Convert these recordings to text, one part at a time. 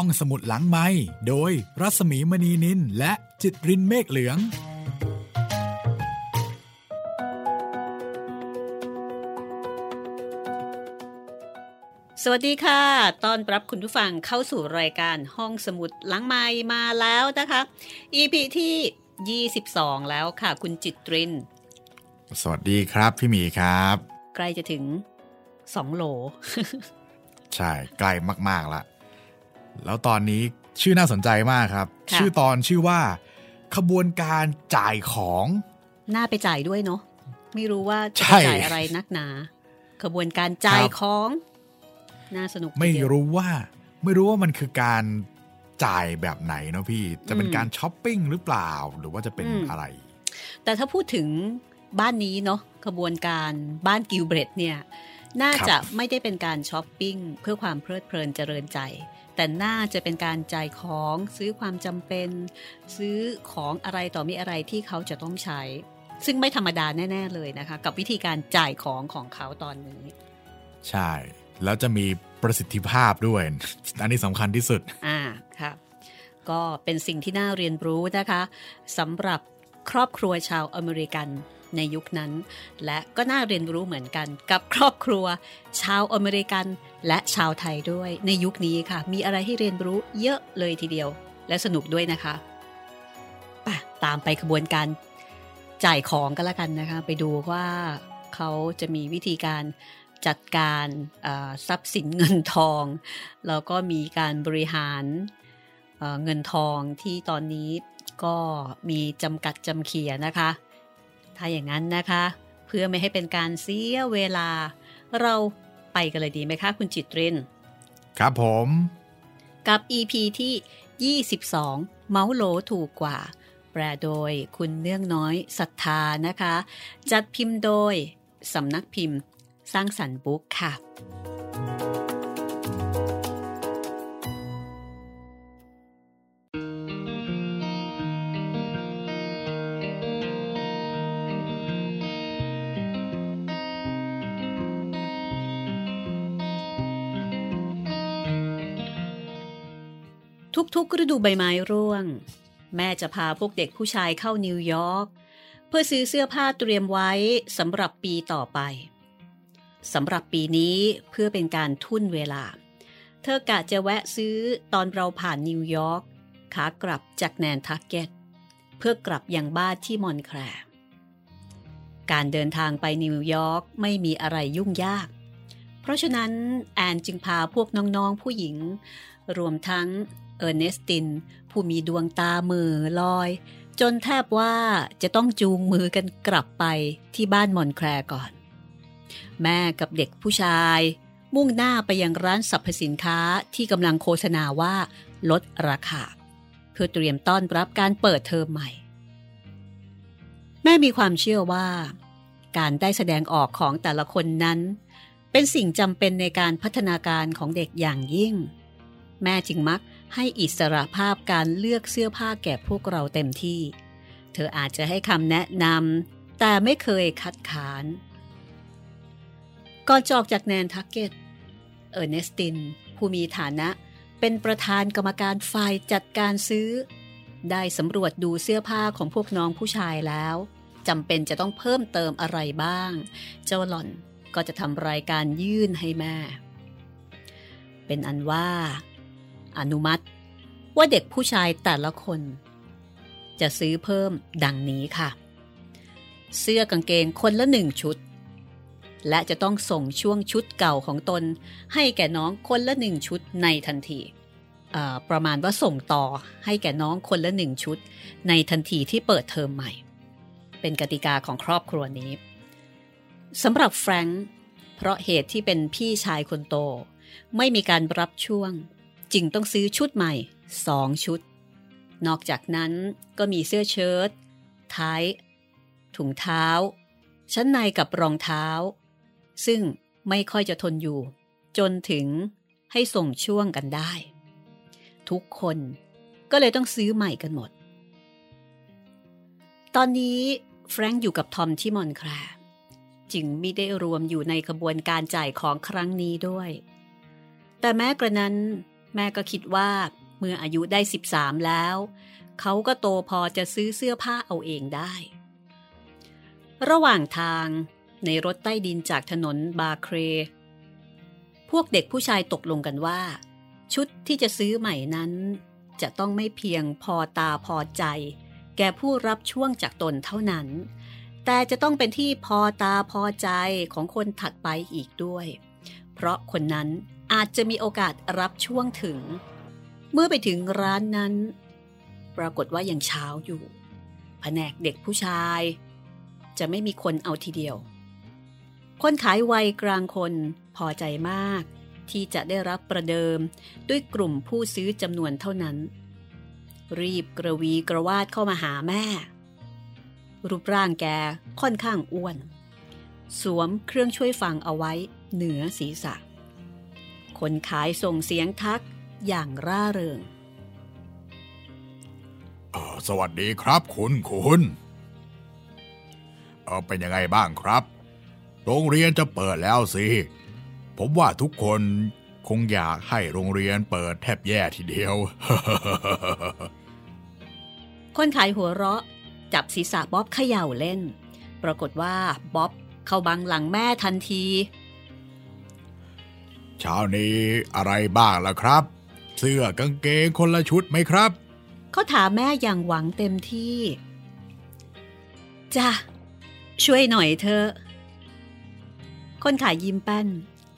ห้องสมุดหลังไม้โดยรัสมีมณีนินและจิตรินเมฆเหลือง สวัสดีค่ะ ตอนรับคุณผู้ฟังเข้าสู่รายการห้องสมุดหลังไม้มาแล้วนะคะ EP ที่ 22 แล้วค่ะ คุณจิตริน สวัสดีครับพี่หมีครับ ใกล้จะถึง2โหล ใช่ ใกล้มากๆละ แล้วตอนนี้ชื่อน่าสนใจมากครับค่ะชื่อตอนชื่อว่า ขบวนการจ่ายของ น่าไปจ่ายด้วยเนาะไม่รู้ว่าจะใช่ไปจ่ายอะไรนักหนา ขบวนการจ่ายครับของ น่าสนุกทีไม่เดียวรู้ว่าไม่รู้ว่ามันคือการจ่ายแบบไหนเนาะพี่ จะเป็นอืมการช้อปปิ้งหรือเปล่า หรือว่าจะเป็นอืมอะไร แต่ถ้าพูดถึงบ้านนี้เนาะขบวนการบ้านกิลเบรธเนี่ย นะครับจะไม่ได้เป็นการช้อปปิ้งเพื่อความเพลิดเพลินเจริญใจ แต่น่าจะเป็นการจ่ายของซื้อความจำเป็น ซื้อของอะไรต่อมิอะไรที่เขาจะต้องใช้ ซึ่งไม่ธรรมดาแน่ ๆ เลยนะคะ กับวิธีการจ่ายของของเขาตอนนี้ ใช่ แล้วจะมีประสิทธิภาพด้วย อันนี้สำคัญที่สุด อ่าค่ะก็เป็นสิ่งที่น่าเรียนรู้นะคะสำหรับครอบครัวชาวอเมริกันในยุคนั้น และก็น่าเรียนรู้เหมือนกันกับครอบครัว ชาวอเมริกัน และชาวไทยด้วยในยุคนี้ค่ะ มีอะไรให้เรียนรู้เยอะเลยทีเดียว และสนุกด้วยนะคะไปตามไปขบวนการจ่ายของกันละกันนะคะ ไปดูว่าเขาจะมีวิธีการจัดการทรัพย์สินเงินทอง แล้วก็มีการบริหารเเงินทองที่ตอนนี้ก็มีจำกัดจำเขียนะคะ ถ้าอย่างนั้นนะคะ เพื่อไม่ให้เป็นการเสียเวลา เรา ไปกันเลยดีไหมคะคุณจิตริน ครับผม กับ EP ที่ 22 เมาส์โหลถูกกว่า แปลโดยคุณเนื่องน้อยศรัทธานะคะ จัดพิมพ์โดยสำนักพิมพ์ สร้างสรรค์บุ๊กค่ะ ทุกๆฤดูใบไม้ร่วง แม่จะพาพวกเด็กผู้ชายเข้านิวยอร์กเพื่อซื้อเสื้อผ้าเตรียมไว้สำหรับปีต่อไปสำหรับปีนี้เพื่อเป็นการทุ่นเวลา เธอกะจะแวะซื้อตอนเราผ่านนิวยอร์กขากลับจากแนนทักเก็ตเพื่อกลับยังบ้านที่มอนแคลร์การเดินทางไปนิวยอร์กไม่มีอะไรยุ่งยาก เพราะฉะนั้นแอนจึงพาพวกน้องๆผู้หญิง รวมทั้ง เออร์เนสติน ผู้มีดวงตาเหม่อลอย จนแทบว่าจะต้องจูงมือกันกลับไปที่บ้านมอนแคลร์ก่อน แม่กับเด็กผู้ชาย มุ่งหน้าไปยังร้านสรรพสินค้าที่กำลังโฆษณาว่าลดราคา เพื่อเตรียมต้อนรับการเปิดเทอมใหม่ แม่มีความเชื่อว่า การได้แสดงออกของแต่ละคนนั้น เป็นสิ่งจำเป็นในการพัฒนาการของเด็กอย่างยิ่ง แม่จึงมัก ให้อิสระภาพการเลือกเสื้อผ้าแก่พวกเราเต็มที่ เธออาจจะให้คำแนะนำแต่ไม่เคยคัดค้าน ก่อนจออกจากแนนทักเก็ต เออร์เนสติน ผู้มีฐานะเป็นประธานกรรมการฝ่ายจัดการซื้อ ได้สำรวจดูเสื้อผ้าของพวกน้องผู้ชายแล้วจำเป็นจะต้องเพิ่มเติมอะไรบ้าง เจ้าหล่อนก็จะทำรายการยื่นให้แม่ เป็นอันว่า อนุมัติ ว่าเด็กผู้ชายแต่ละคน จะซื้อเพิ่มดังนี้ค่ะ เสื้อกางเกงคนละหนึ่งชุด และจะต้องส่งช่วงชุดเก่าของตน ให้แก่น้องคนละหนึ่งชุดในทันทีประมาณว่าส่งต่อให้แก่น้องคนละหนึ่งชุด ในทันทีที่เปิดเทอมใหม่ เป็นกติกาของครอบครัวนี้สำหรับแฟรงค์เพราะเหตุที่เป็นพี่ชายคนโต ไม่มีการรับช่วง จึงต้องซื้อชุดใหม่สองชุด นอกจากนั้นก็มีเสื้อเชิ้ตไทยถุงเท้า ชั้นในกับรองเท้า ซึ่งไม่ค่อยจะทนอยู่ จนถึงให้ส่งช่วงกันได้ ทุกคนก็เลยต้องซื้อใหม่กันหมด ตอนนี้แฟรงค์อยู่กับทอมที่มอนแคลร์จึงไม่ได้รวมอยู่ในขบวนการจ่ายของครั้งนี้ด้วย แต่แม้กระนั้น แม่ก็คิดว่าเมื่ออายุได้ 13 แล้ว เขาก็โตพอจะซื้อเสื้อผ้าเอาเองได้ ระหว่างทางในรถใต้ดินจากถนนบาเคร พวกเด็กผู้ชายตกลงกันว่า ชุดที่จะซื้อใหม่นั้น จะต้องไม่เพียงพอตาพอใจ แก่ผู้รับช่วงจากตนเท่านั้น แต่จะต้องเป็นที่พอตาพอใจของคนถัดไปอีกด้วย เพราะคนนั้น อาจจะมีโอกาสรับช่วงถึง เมื่อไปถึงร้านนั้น ปรากฏว่ายังเช้าอยู่ แผนกเด็กผู้ชาย จะไม่มีคนเอาทีเดียว คนขายวัยกลางคนพอใจมาก ที่จะได้รับประเดิมด้วยกลุ่มผู้ซื้อจำนวนเท่านั้น รีบกระวีกระวาดเข้ามาหาแม่ รูปร่างแกค่อนข้างอ้วน สวมเครื่องช่วยฟังเอาไว้เหนือศีรษะ คนขายส่งเสียงทักอย่างร่าเริงเออสวัสดีครับคุณคุณเออเป็นยังไงบ้างครับ โรงเรียนจะเปิดแล้วสิ ผมว่าทุกคนคงอยากให้โรงเรียนเปิดแทบแย่ทีเดียว คนขายหัวเราะ จับศีรษะบ๊อบเขย่าเล่น ปรากฏว่าบ๊อบเข้าบังหลังแม่ทันที เช้านี้อะไรบ้างล่ะครับ เสื้อกางเกงคนละชุดไหมครับ เขาถามแม่อย่างหวังเต็มที่จ้ะช่วยหน่อยเถอะคนขายยิ้มแป้น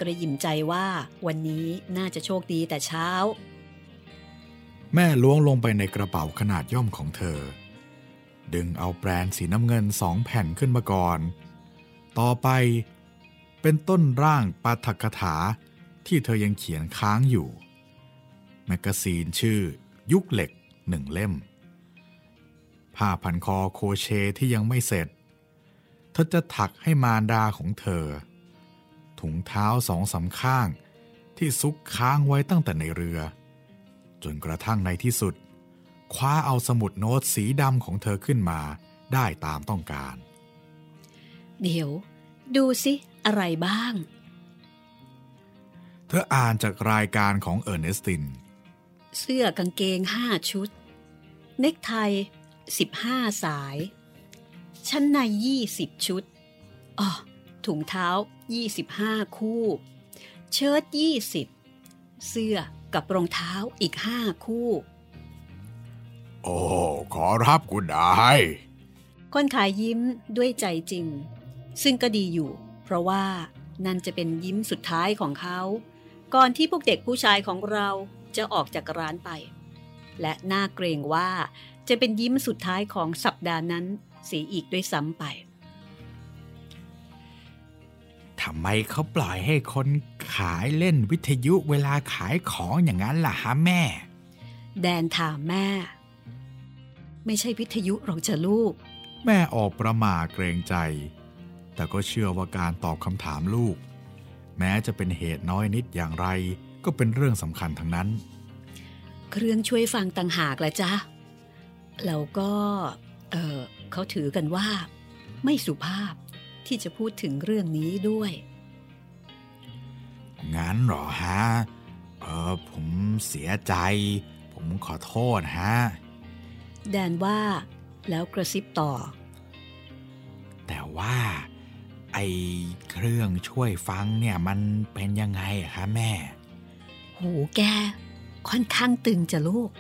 กระยิมใจว่าวันนี้น่าจะโชคดีแต่เช้า แม่ล้วงลงไปในกระเป๋าขนาดย่อมของเธอ ดึงเอาแปลนสีน้ำเงินสองแผ่นขึ้นมาก่อน ต่อไปเป็นต้นร่างปาฐกถา ที่เธอยังเขียนค้างอยู่ แมกกาซีนชื่อ ยุคเหล็กหนึ่งเล่ม ผ้าพันคอโครเชต์ที่ยังไม่เสร็จ เธอจะถักให้มารดาของเธอ ถุงเท้าสองสามข้างที่ซุกค้างไว้ตั้งแต่ในเรือ จนกระทั่งในที่สุด คว้าเอาสมุดโน้ตสีดำของเธอขึ้นมาได้ตามต้องการ เดี๋ยว ดูสิ อะไรบ้าง เธออ่านจากรายการของเออร์เนสติน เสื้อกางเกงห้าชุด เนกไทสิบห้าสาย ชั้นในยี่สิบชุดอ๋อถุงเท้ายี่สิบห้าคู่ เชิ้ตยี่สิบเสื้อกับรองเท้าอีกห้าคู่ โอ้ ขอรับคุณนายคนขายยิ้มด้วยใจจริง ซึ่งก็ดีอยู่ เพราะว่านั่นจะเป็นยิ้มสุดท้ายของเขา ก่อนที่พวกเด็กผู้ชายของเราจะออกจากร้านไป และน่าเกรงว่าจะเป็นยิ้มสุดท้ายของสัปดาห์นั้นเสียอีกด้วยซ้ำไปทำไมเขาปล่อยให้คนขายเล่นวิทยุเวลาขายของอย่างนั้นล่ะฮะแม่ แดนถามแม่ ไม่ใช่วิทยุหรอกจ้ะลูก แม่ออกประหมาเกรงใจ แต่ก็เชื่อว่าการตอบคำถามลูก แม้จะเป็นเหตุน้อยนิดอย่างไร ก็เป็นเรื่องสำคัญทั้งนั้น เครื่องช่วยฟังต่างหากละจ๊ะแล้วก็เออเขาถือกันว่า ไม่สุภาพที่จะพูดถึงเรื่องนี้ด้วย งั้นเหรอฮะ เออผมเสียใจ ผมขอโทษฮะ แดนว่าแล้วกระซิบต่อ แต่ว่า ไอเครื่องช่วยฟังเนี่ยมันเป็นยังไงอะคะแม่ หูแก ค่อนข้างตึงจ้ะลูก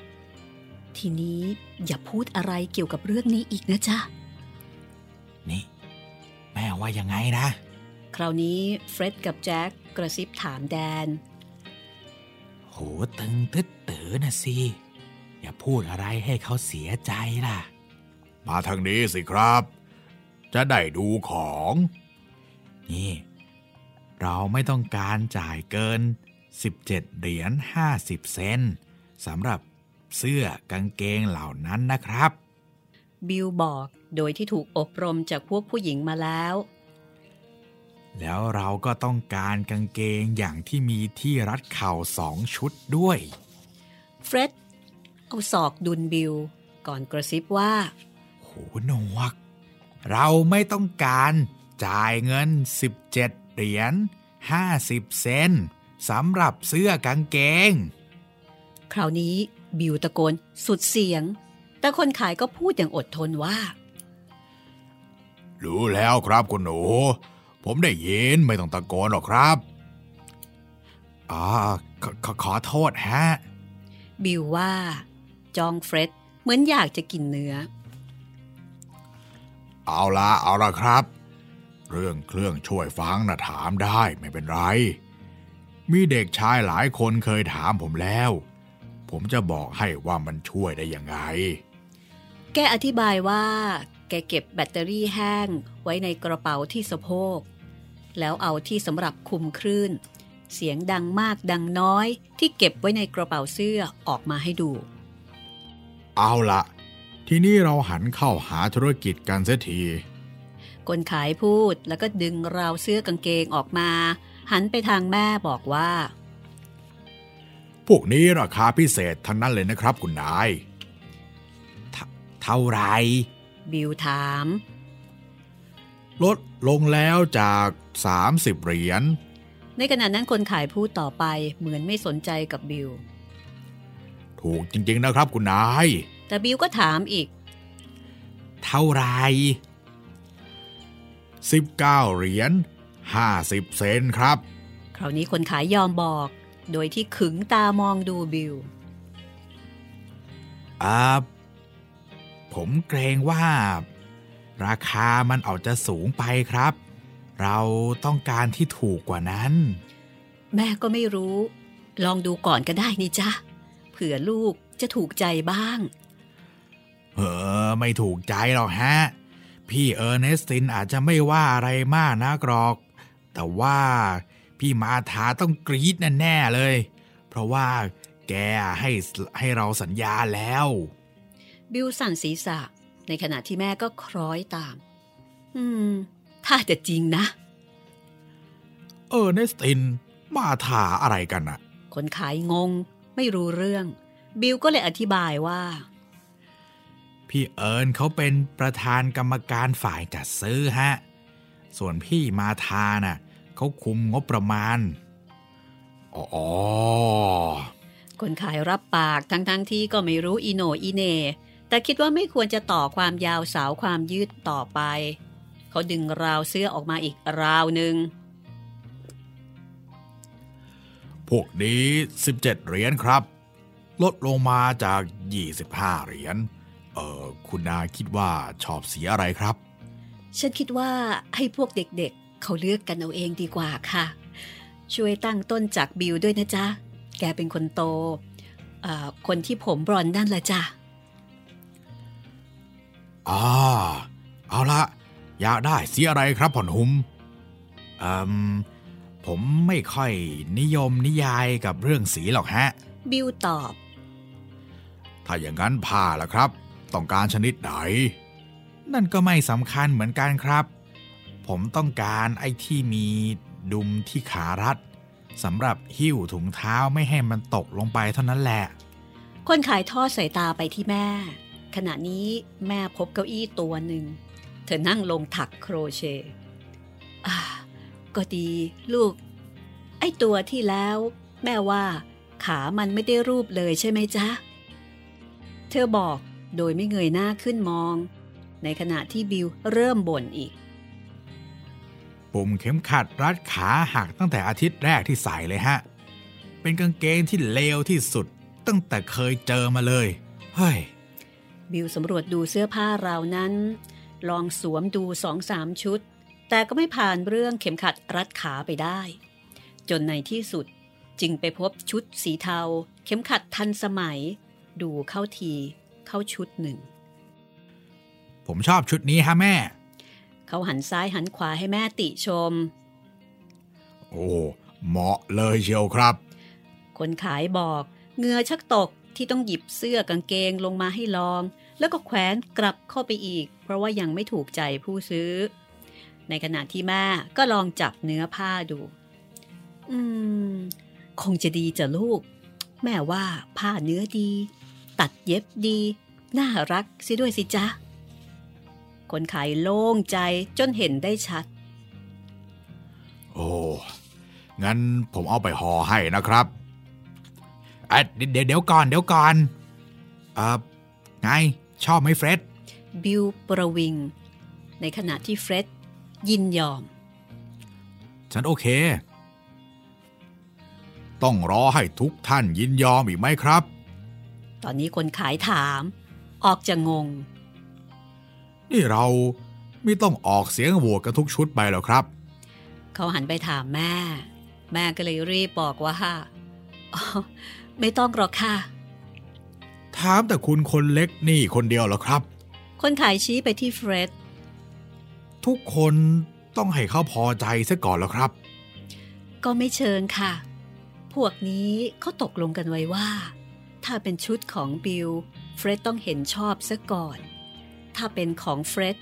ทีนี้อย่าพูดอะไรเกี่ยวกับเรื่องนี้อีกนะจ๊ะ นี่ แม่ว่ายังไงนะ คราวนี้เฟร็ดกับแจ็คกระซิบถามแดน โหตึงตึ๊ดตือนะสิ อย่าพูดอะไรให้เขาเสียใจล่ะ มาทางนี้สิครับ จะได้ดูของ นี่ เราไม่ต้องการจ่ายเกิน 17 เหรียญ 50 เซนต์สำหรับเสื้อกางเกงเหล่านั้นนะครับ บิลบอกโดยที่ถูกอบรมจากพวกผู้หญิงมาแล้ว แล้วเราก็ต้องการกางเกงอย่างที่มีที่รัดเข่าสองชุดด้วย เฟร็ดเอาศอกดุนบิลก่อนกระซิบว่า โหหนวก เราไม่ต้องการ จ่ายเงิน 17 เหรียญ50 เซนต์สำหรับเสื้อกางเกง คราวนี้บิวตะโกนสุดเสียง แต่คนขายก็พูดอย่างอดทนว่า รู้แล้วครับคุณหนู ผมได้ยินไม่ต้องตะโกนหรอกครับอ๋อขขขอโทษฮะ บิวว่า จองเฟร็ดเหมือนอยากจะกินเนื้อ เอาละเอาละครับ เรื่องเครื่องช่วยฟังนะถามได้ไม่เป็นไร มีเด็กชายหลายคนเคยถามผมแล้ว ผมจะบอกให้ว่ามันช่วยได้ยังไง แกอธิบายว่า แกเก็บแบตเตอรี่แห้งไว้ในกระเป๋าที่สะโพก แล้วเอาที่สำหรับคุมคลื่น เสียงดังมากดังน้อย ที่เก็บไว้ในกระเป๋าเสื้อออกมาให้ดู เอาละทีนี้เราหันเข้าหาธุรกิจกันเสียที คนขายพูด แล้วก็ดึงราวเสื้อกางเกงออกมา หันไปทางแม่บอกว่า พวกนี้ราคาพิเศษทั้งนั้นเลยนะครับคุณนาย เท่าเท่าไหรบิวถาม ลดลงแล้วจาก 30 เหรียญ ในขณะนั้นคนขายพูดต่อไปเหมือนไม่สนใจกับบิว ถูกจริงๆนะครับคุณนาย แต่บิวก็ถามอีกเท่าไหร 19 เหรียญ 50 เซนครับ คราวนี้คนขายยอมบอก โดยที่ขึงตามองดูบิวอ่าผมเกรงว่า ราคามันอาจจะสูงไปครับ เราต้องการที่ถูกกว่านั้น แม่ก็ไม่รู้ ลองดูก่อนก็ได้นี่จ้ะเผื่อลูกจะถูกใจบ้าง เออไม่ถูกใจหรอกฮะ พี่เออร์เนสตินอาจจะไม่ว่าอะไรมากนะกรอก แต่ว่าพี่มาธาต้องกรี๊ดแน่ๆเลย เพราะว่าแกให้ให้เราสัญญาแล้ว บิวสั่นศีรษะ ในขณะที่แม่ก็คล้อยตาม อืม ถ้าจะจริงนะ เออร์เนสติน มาธาอะไรกันอะคนขายงง ไม่รู้เรื่อง บิวก็เลยอธิบายว่า พี่เอิญเขาเป็นประธานกรรมการฝ่ายจัดซื้อฮะ ส่วนพี่มาทาน่ะเขาคุมงบประมาณ อ๋อ คนขายรับปากทั้งๆทที่ก็ไม่รู้อีโหนอีเหนแต่คิดว่าไม่ควรจะต่อความยาวสาวความยืดต่อไป เขาดึงราวเสื้อออกมาอีกราวหนึ่งพวกนี้ 17 เหรียญครับ ลดลงมาจาก 25 เหรียญ เออคุณนาคิดว่าชอบสีอะไรครับ ฉันคิดว่าให้พวกเด็กๆเขาเลือกกันเอาเองดีกว่าค่ะ ช่วยตั้งต้นจากบิวด้วยนะจ๊ะ แกเป็นคนโตเอ่อคนที่ผมบรอนด์นั่นแหละจ้ะอ่าเอาละอยากได้สีอะไรครับผ่อนหุมอืมผมไม่ค่อยนิยมนิยายกับเรื่องสีหรอกฮะ บิวตอบ ถ้าอย่างนั้นผ้าล่ะครับ ต้องการชนิดไหน นั่นก็ไม่สำคัญเหมือนกันครับ ผมต้องการไอ้ที่มีดุมที่ขารัดสำหรับหิ้วถุงเท้าไม่ให้มันตกลงไปเท่านั้นแหละ คนขายทอดสายตาไปที่แม่ ขณะนี้แม่พบเก้าอี้ตัวหนึ่ง เธอนั่งลงถักโครเชต์อ่ก็ดีลูก ไอ้ตัวที่แล้ว แม่ว่าขามันไม่ได้รูปเลยใช่ไหมจ๊ะ เธอบอก โดยไม่เงยหน้าขึ้นมอง ในขณะที่บิวเริ่มบ่นอีก ปุ่มเข็มขัดรัดขาหักตั้งแต่อาทิตย์แรกที่ใส่เลยฮะ เป็นกางเกงที่เลวที่สุดตั้งแต่เคยเจอมาเลย เฮ้ย บิวสำรวจดูเสื้อผ้าราวนั้น ลองสวมดูสองสามชุด แต่ก็ไม่ผ่านเรื่องเข็มขัดรัดขาไปได้ จนในที่สุดจึงไปพบชุดสีเทา เข็มขัดทันสมัย ดูเข้าที เข้าชุดหนึ่ง ผมชอบชุดนี้ฮะแม่ เขาหันซ้ายหันขวาให้แม่ติชม โอ้เหมาะเลยเชียวครับ คนขายบอกเหงื่อชักตกที่ต้องหยิบเสื้อกางเกงลงมาให้ลอง แล้วก็แขวนกลับเข้าไปอีก เพราะว่ายังไม่ถูกใจผู้ซื้อ ในขณะที่แม่ก็ลองจับเนื้อผ้าดู อืม คงจะดีจ้ะลูก แม่ว่าผ้าเนื้อดี ตัดเย็บดี น่ารักสิด้วยสิจ๊ะ คนขายโล่งใจจนเห็นได้ชัด โอ้ งั้นผมเอาไปห่อให้นะครับเดี๋ยวเดี๋ยวก่อนเดี๋ยวก่อนเอ่อไง ชอบไหมเฟร็ดบิลประวิง ในขณะที่เฟร็ดยินยอม ฉันโอเค ต้องรอให้ทุกท่านยินยอมอีกไหมครับ ตอนนี้คนขายถาม ออกจะงง นี่เราไม่ต้องออกเสียงโหวตกันทุกชุดไปหรอครับ เขาหันไปถามแม่ แม่ก็เลยรีบบอกว่าอ๋อไม่ต้องหรอกค่ะ ถามแต่คุณคนเล็กนี่คนเดียวเหรอครับ คนขายชี้ไปที่เฟร็ดทุกคนต้องให้เขาพอใจซะก่อนแล้วครับ ก็ไม่เชิงค่ะ พวกนี้เขาตกลงกันไว้ว่า ถ้าเป็นชุดของบิลเฟร็ดต้องเห็นชอบซะก่อน ถ้าเป็นของเฟร็ด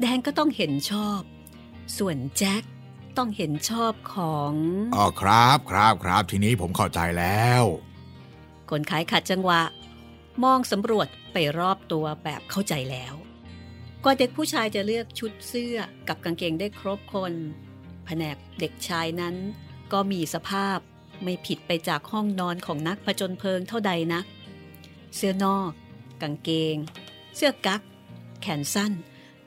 แดนก็ต้องเห็นชอบ ส่วนแจ็คต้องเห็นชอบของอ๋อครับครับครับทีนี้ผมเข้าใจแล้ว คนขายขัดจังหวะ มองสำรวจไปรอบตัวแบบเข้าใจแล้วกว่าเด็กผู้ชายจะเลือกชุดเสื้อกับกางเกงได้ครบคน แผนกเด็กชายนั้นก็มีสภาพ ไม่ผิดไปจากห้องนอนของนักผจญเพลิงเท่าใดนะเสื้อนอก กางเกง เสื้อกั๊ก แขนสั้น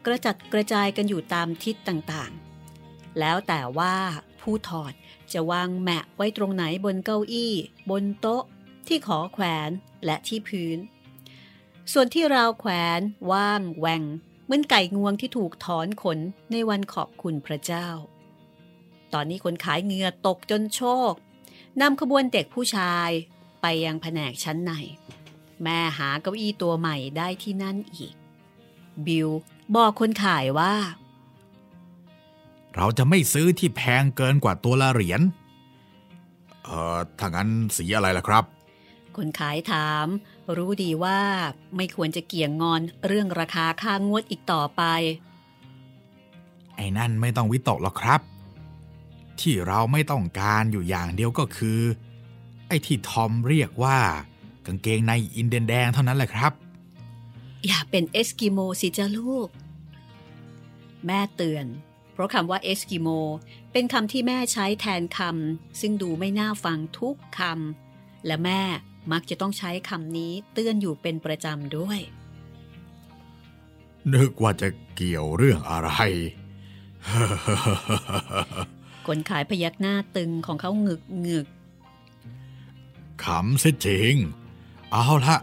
กระจัดกระจายกันอยู่ตามทิศต่างๆ แล้วแต่ว่าผู้ถอดจะวางแมะไว้ตรงไหนบนเก้าอี้ บนโต๊ะ ที่ขอแขวนและที่พื้น ส่วนที่ราวแขวนว่างแหวงเหมือนไก่งวงที่ถูกถอนขนในวันขอบคุณพระเจ้า ตอนนี้คนขายเงือตกจนโชค นำขบวนเด็กผู้ชายไปยังแผนกชั้นใน แม่หาเก้าอี้ตัวใหม่ได้ที่นั่นอีก บิลบอกคนขายว่า เราจะไม่ซื้อที่แพงเกินกว่าตัวละเหรียญเอ่อถ้างั้นสีอะไรล่ะครับ คนขายถาม รู้ดีว่าไม่ควรจะเกี่ยงงอนเรื่องราคาค่างวดอีกต่อไป ไอ้นั่นไม่ต้องวิตกหรอกครับ ที่เราไม่ต้องการอยู่อย่างเดียวก็คือ ไอ้ที่ทอมเรียกว่า กางเกงในอินเดียนแดงเท่านั้นแหละครับ อย่าเป็นเอสกิโมสิจ้าลูก แม่เตือน เพราะคำว่าเอสกิโมเป็นคำที่แม่ใช้แทนคำซึ่งดูไม่น่าฟังทุกคำและแม่มักจะต้องใช้คำนี้เตือนอยู่เป็นประจำด้วย นึกว่าจะเกี่ยวเรื่องอะไร คนขายพยักหน้าตึงของเขาหงึกหงึกขำสิจริง เอาละ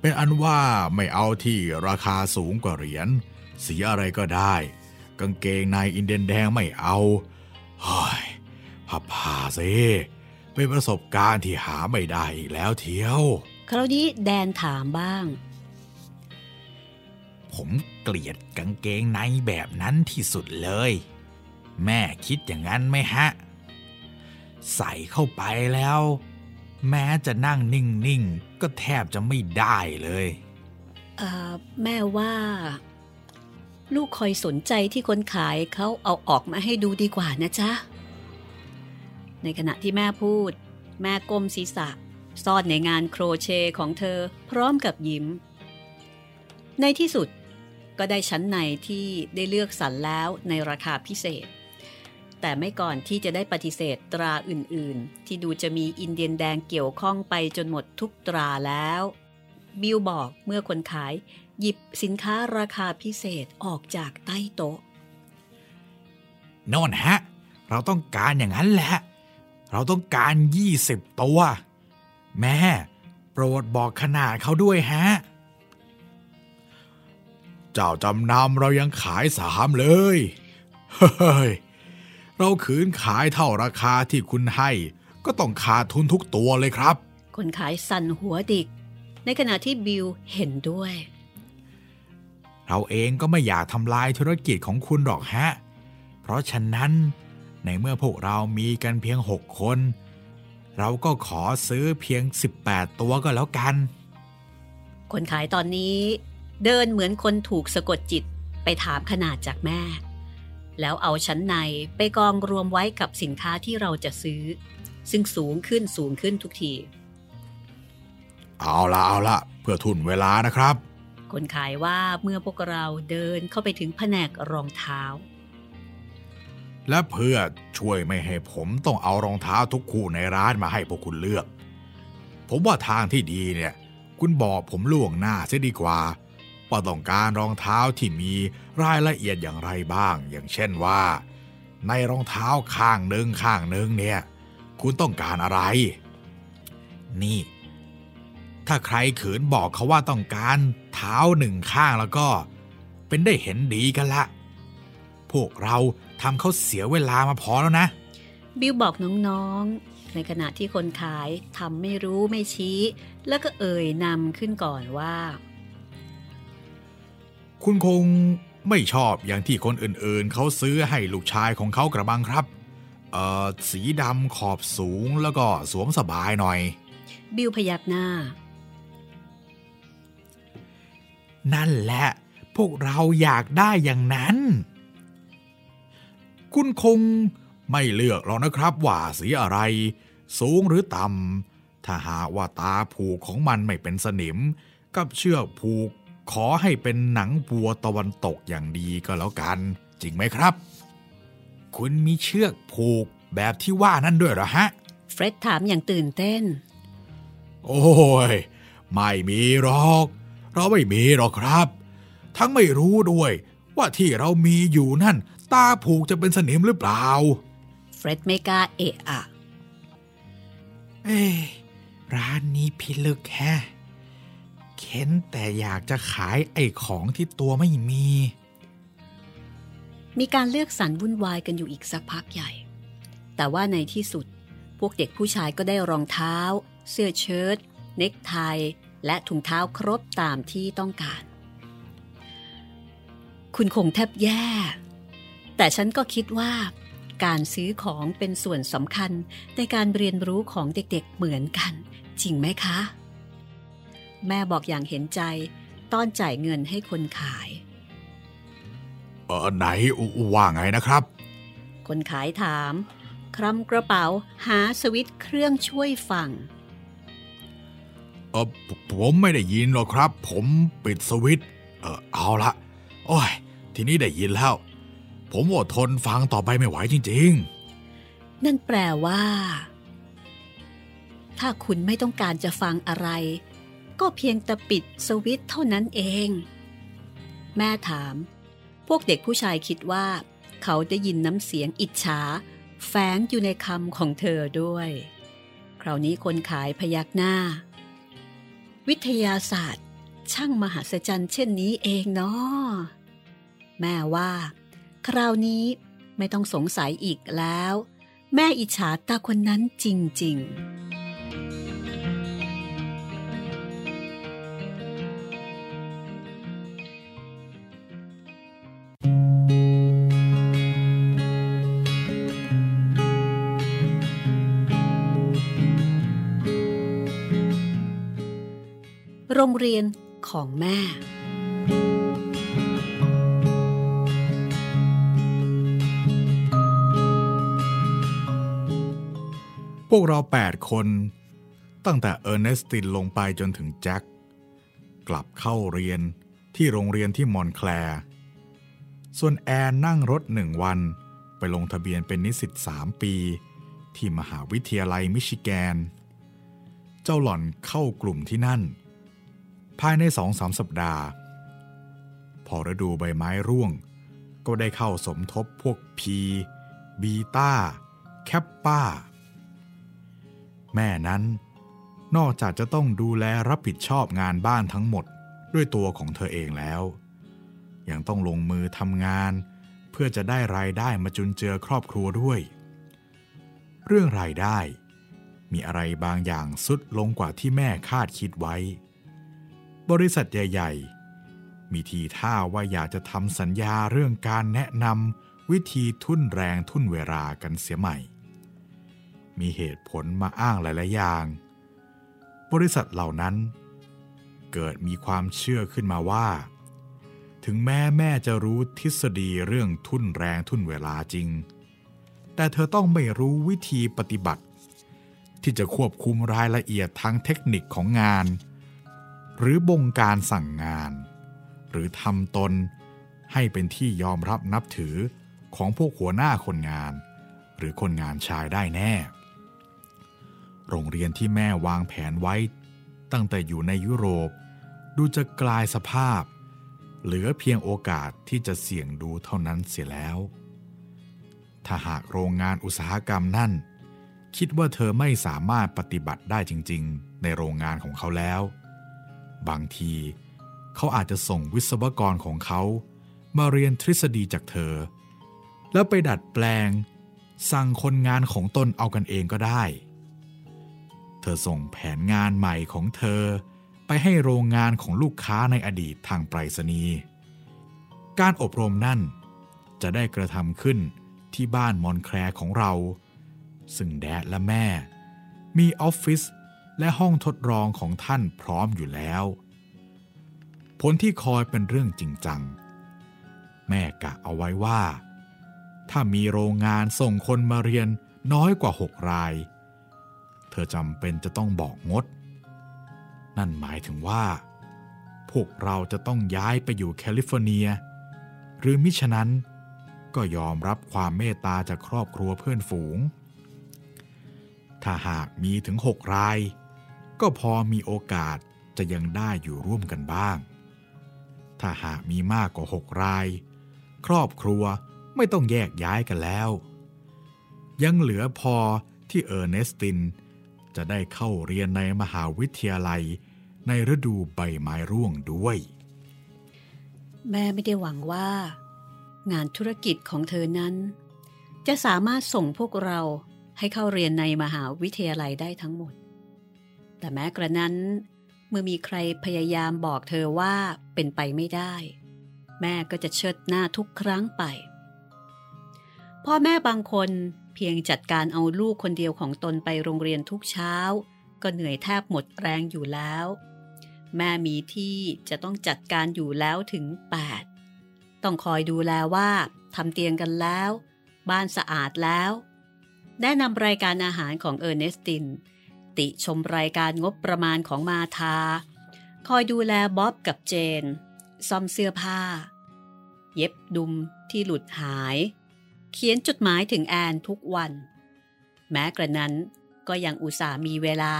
เป็นอันว่าไม่เอาที่ราคาสูงกว่าเหรียญสีอะไรก็ได้ กางเกงในอินเดียนแดงไม่เอาเฮ้ยพับผ่าสิเป็นประสบการณ์ที่หาไม่ได้อีกแล้วเทียว คราวนี้แดนถามบ้าง ผมเกลียดกางเกงในแบบนั้นที่สุดเลย แม่คิดอย่างนั้นไหมฮะ ใส่เข้าไปแล้ว แม้จะนั่งนิ่งๆ ก็แทบจะไม่ได้เลยเออแม่ว่า ลูกคอยสนใจที่คนขายเขาเอาออกมาให้ดูดีกว่านะจ๊ะ ในขณะที่แม่พูด แม่ก้มศีรษะซ่อนในงานโครเชต์ของเธอพร้อมกับยิ้ม ในที่สุดก็ได้ชั้นในที่ได้เลือกสรรแล้วในราคาพิเศษ แต่ไม่ก่อนที่จะได้ปฏิเสธตราอื่นๆ ที่ดูจะมีอินเดียนแดงเกี่ยวข้องไปจนหมดทุกตราแล้ว บิลบอกเมื่อคนขายหยิบสินค้าราคาพิเศษออกจากใต้โต๊ะโน่นฮะ เราต้องการอย่างนั้นแหละ เราต้องการยี่สิบตัว แม่ โปรดบอกขนาดเขาด้วยฮะ เจ้าจำนำเรายังขายสามเลย เฮ้ย เราขืนขายเท่าราคาที่คุณให้ ก็ต้องขาดทุนทุกตัวเลยครับ คนขายสั่นหัวดิก ในขณะที่บิลเห็นด้วย เราเองก็ไม่อยากทำลายธุรกิจของคุณหรอกฮะ เพราะฉะนั้น ในเมื่อพวกเรามีกันเพียงหกคน เราก็ขอซื้อเพียง 18 ตัวก็แล้วกัน คนขายตอนนี้ เดินเหมือนคนถูกสะกดจิตไปถามขนาดจากแม่ แล้วเอาชั้นในไปกองรวมไว้กับสินค้าที่เราจะซื้อ ซึ่งสูงขึ้นสูงขึ้นทุกที เอาละเอาละเพื่อทุนเวลานะครับ คนขายว่าเมื่อพวกเราเดินเข้าไปถึงแผนกรองเท้า และเพื่อช่วยไม่ให้ผมต้องเอารองเท้าทุกคู่ในร้านมาให้พวกคุณเลือก ผมว่าทางที่ดีเนี่ย คุณบอกผมล่วงหน้าเสียดีกว่า ว่าต้องการรองเท้าที่มีรายละเอียดอย่างไรบ้าง อย่างเช่นว่า ในรองเท้าข้างหนึ่งข้างหนึ่งเนี่ย คุณต้องการอะไร นี่ ถ้าใครขืนบอกเขาว่าต้องการเท้าหนึ่งข้างแล้วก็ เป็นได้เห็นดีกันละ พวกเราทำเขาเสียเวลามาพอแล้วนะ บิลบอกน้องๆ ในขณะที่คนขายทำไม่รู้ไม่ชี้ แล้วก็เอ่ยนำขึ้นก่อนว่า คุณคงไม่ชอบอย่างที่คนอื่นๆ เขาซื้อให้ลูกชายของเขากระบังครับ เอ่อ สีดำขอบสูงแล้วก็สวมสบายหน่อย บิลพยักหน้า นั่นแหละ พวกเราอยากได้อย่างนั้น คุณคงไม่เลือกหรอกนะครับว่าสีอะไร สูงหรือต่ำถ้าหากว่าตาผูกของมันไม่เป็นสนิม กับเชือกผูก ขอให้เป็นหนังบัวตะวันตกอย่างดีก็แล้วกัน จริงไหมครับ คุณมีเชือกผูกแบบที่ว่านั่นด้วยเหรอฮะ เฟร็ดถามอย่างตื่นเต้น โอ้ย ไม่มีหรอก เราไม่มีหรอกครับ ทั้งไม่รู้ด้วย ว่าที่เรามีอยู่นั่น ตาผูกจะเป็นสนิมหรือเปล่า เฟร็ดไม่กล้าเอะอะ เอ้ร้านนี้พิลึกแค่ เข็นแต่อยากจะขายไอ้ของที่ตัวไม่มี มีการเลือกสรรวุ่นวายกันอยู่อีกสักพักใหญ่ แต่ว่าในที่สุดพวกเด็กผู้ชายก็ได้รองเท้า เสื้อเชิ้ตเน็กไท และถุงเท้าครบตามที่ต้องการ คุณคงแทบแย่ แต่ฉันก็คิดว่า การซื้อของเป็นส่วนสำคัญในการเรียนรู้ของเด็กๆเหมือนกัน จริงไหมคะ แม่บอกอย่างเห็นใจ ต้อนจ่ายเงินให้คนขาย เออไหนว่าไงนะครับ คนขายถาม คลำกระเป๋าหาสวิตช์เครื่องช่วยฟังเออผผมไม่ได้ยินหรอกครับ ผมปิดสวิตช์เออเอาละโอ้ย ทีนี้ได้ยินแล้ว ผมอดทนฟังต่อไปไม่ไหวจริงนั่นแปลว่า ถ้าคุณไม่ต้องการจะฟังอะไร ก็เพียงแต่ปิดสวิตช์เท่านั้นเอง แม่ถาม พวกเด็กผู้ชายคิดว่า เขาได้ยินน้ำเสียงอิจฉาแฝงอยู่ในคำของเธอด้วย คราวนี้คนขายพยักหน้า วิทยาศาสตร์ ช่างมหัศจรรย์เช่นนี้เองเนาะแม่ว่า คราวนี้ไม่ต้องสงสัยอีกแล้ว แม่อิจฉาตาคนนั้นจริง ๆ รงเรียนของแม่ พวกเราแปดคน ตั้งแต่เออร์เนสตินลงไปจนถึงแจ็ค กลับเข้าเรียนที่โรงเรียนที่มอนแคลร์ส่วนแอนนั่งรถหนึ่งวันไปลงทะเบียนเป็นนิสิตสามปี ที่มหาวิทยาลัยมิชิแกน เจ้าหล่อนเข้ากลุ่มที่นั่น ภายในสองสามสัปดาห์ พอฤดูใบไม้ร่วง ก็ได้เข้าสมทบพวกพีบีต้า แคปป้า แม่นั้น นอกจากจะต้องดูแลรับผิดชอบงานบ้านทั้งหมดด้วยตัวของเธอเองแล้ว ยังต้องลงมือทำงาน เพื่อจะได้รายได้มาจุนเจือครอบครัวด้วย เรื่องรายได้มีอะไรบางอย่างสุดลงกว่าที่แม่คาดคิดไว้ บริษัทใหญ่ ๆ มีทีท่าว่าอยากจะทำสัญญาเรื่องการแนะนำวิธีทุ่นแรงทุ่นเวลากันเสียใหม่ มีเหตุผลมาอ้างหลาย ๆ อย่าง บริษัทเหล่านั้น เกิดมีความเชื่อขึ้นมาว่า ถึงแม้แม่จะรู้ทฤษฎีเรื่องทุ่นแรงทุ่นเวลาจริง แต่เธอต้องไม่รู้วิธีปฏิบัติ ที่จะควบคุมรายละเอียดทางเทคนิคของงาน หรือบงการสั่งงาน หรือทำตนให้เป็นที่ยอมรับนับถือของพวกหัวหน้าคนงาน หรือคนงานชายได้แน่ โรงเรียนที่แม่วางแผนไว้ ตั้งแต่อยู่ในยุโรป ดูจะกลายสภาพ เหลือเพียงโอกาสที่จะเสี่ยงดูเท่านั้นเสียแล้ว ถ้าหากโรงงานอุตสาหกรรมนั่น คิดว่าเธอไม่สามารถปฏิบัติได้จริง ๆ ในโรงงานของเขาแล้ว บางที เขาอาจจะส่งวิศวกรของเขามาเรียนทฤษฎีจากเธอ แล้วไปดัดแปลง สั่งคนงานของตนเอากันเองก็ได้ เธอส่งแผนงานใหม่ของเธอไปให้โรงงานของลูกค้าในอดีตทางไปรษณีย์ การอบรมนั่นจะได้กระทำขึ้นที่บ้านมอนแคร์ของเรา ซึ่งแดดและแม่ มีออฟฟิศ และห้องทดลองของท่านพร้อมอยู่แล้ว ผลที่คอยเป็นเรื่องจริงจัง แม่กะเอาไว้ว่า ถ้ามีโรงงานส่งคนมาเรียนน้อยกว่าหกราย เธอจำเป็นจะต้องบอกงด นั่นหมายถึงว่า พวกเราจะต้องย้ายไปอยู่แคลิฟอร์เนีย หรือมิฉะนั้นก็ยอมรับความเมตตาจากครอบครัวเพื่อนฝูง ถ้าหากมีถึงหกราย ก็พอมีโอกาสจะยังได้อยู่ร่วมกันบ้าง ถ้าหากมีมากกว่าหกราย ครอบครัวไม่ต้องแยกย้ายกันแล้ว ยังเหลือพอที่เออร์เนสติน จะได้เข้าเรียนในมหาวิทยาลัยในฤดูใบไม้ร่วงด้วย แม่ไม่ได้หวังว่า งานธุรกิจของเธอนั้น จะสามารถส่งพวกเราให้เข้าเรียนในมหาวิทยาลัยได้ทั้งหมด แต่แม้กระนั้น เมื่อมีใครพยายามบอกเธอว่าเป็นไปไม่ได้ แม่ก็จะเชิดหน้าทุกครั้งไป พ่อแม่บางคนเพียงจัดการเอาลูกคนเดียวของตนไปโรงเรียนทุกเช้า ก็เหนื่อยแทบหมดแรงอยู่แล้ว แม่มีที่จะต้องจัดการอยู่แล้วถึง 8 ต้องคอยดูแลว่าทำเตียงกันแล้ว บ้านสะอาดแล้ว แนะนำรายการอาหารของเออร์เนสติน ติชมรายการงบประมาณของมาธาคอยดูแลบ๊อบกับเจน ซ่อมเสื้อผ้า เย็บดุมที่หลุดหาย เขียนจดหมายถึงแอนทุกวัน แม้กระนั้นก็ยังอุตส่ามีเวลา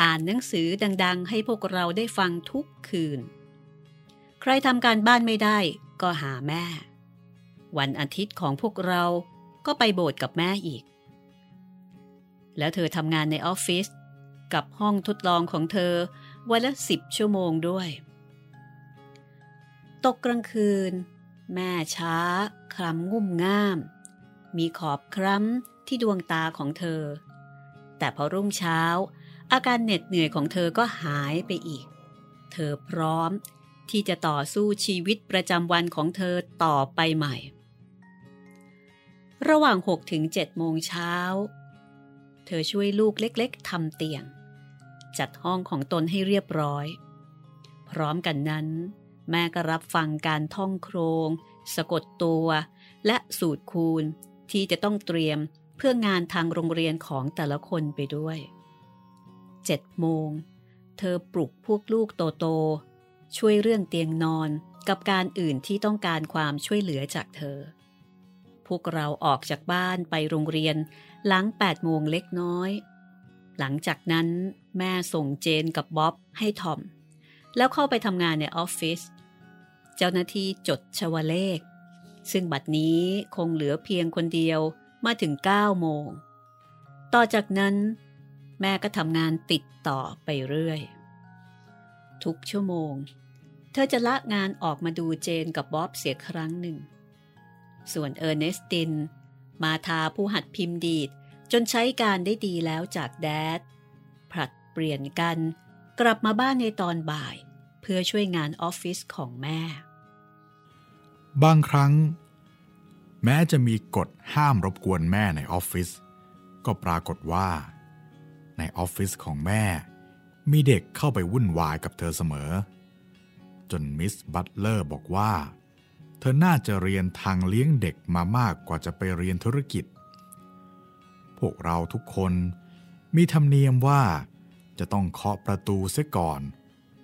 อ่านหนังสือดัง ๆ ให้พวกเราได้ฟังทุกคืน ใครทำการบ้านไม่ได้ก็หาแม่ วันอาทิตย์ของพวกเราก็ไปโบสถ์กับแม่อีก แล้วเธอทำงานในออฟฟิศ กับห้องทดลองของเธอ วันละสิบชั่วโมงด้วย ตกกลางคืน แม่ช้า คลำงุ่มง่าม มีขอบคล้ำที่ดวงตาของเธอ แต่พอรุ่งเช้า อาการเหน็ดเหนื่อยของเธอก็หายไปอีก เธอพร้อมที่จะต่อสู้ชีวิตประจำวันของเธอต่อไปใหม่ ระหว่าง6ถึง7โมงเช้า เธอช่วยลูกเล็กๆทำเตียง จัดห้องของตนให้เรียบร้อย พร้อมกันนั้น แม่ก็รับฟังการท่องโครง สะกดตัว และสูตรคูณที่จะต้องเตรียมเพื่องานทางโรงเรียนของแต่ละคนไปด้วยเจ็ดโมง เธอปลุกพวกลูกโตโต ช่วยเรื่องเตียงนอนกับการอื่นที่ต้องการความช่วยเหลือจากเธอ พวกเราออกจากบ้านไปโรงเรียนหลัง8โมงเล็กน้อย หลังจากนั้นแม่ส่งเจนกับบ๊อบให้ทอม แล้วเข้าไปทำงานในออฟฟิศเจ้าหน้าที่จดชวเลข ซึ่งบัดนี้คงเหลือเพียงคนเดียวมาถึง 9 โมง ต่อจากนั้น แม่ก็ทำงานติดต่อไปเรื่อย ทุกชั่วโมง เธอจะละงานออกมาดูเจนกับบ๊อบเสียครั้งหนึ่ง ส่วนเออร์เนสติน มาร์ธาผู้หัดพิมพ์ดีด จนใช้การได้ดีแล้วจาก Dad ผลัดเปลี่ยนกันกลับมาบ้านในตอนบ่าย เพื่อช่วยงานออฟฟิศของแม่ บางครั้ง แม้จะมีกฎห้ามรบกวนแม่ในออฟฟิศก็ปรากฏว่า ในออฟฟิศของแม่ มีเด็กเข้าไปวุ่นวายกับเธอเสมอ จนมิสบัตเลอร์บอกว่า เธอน่าจะเรียนทางเลี้ยงเด็กมามากกว่าจะไปเรียนธุรกิจ พวกเราทุกคน มีธรรมเนียมว่า จะต้องเคาะประตูเสียก่อน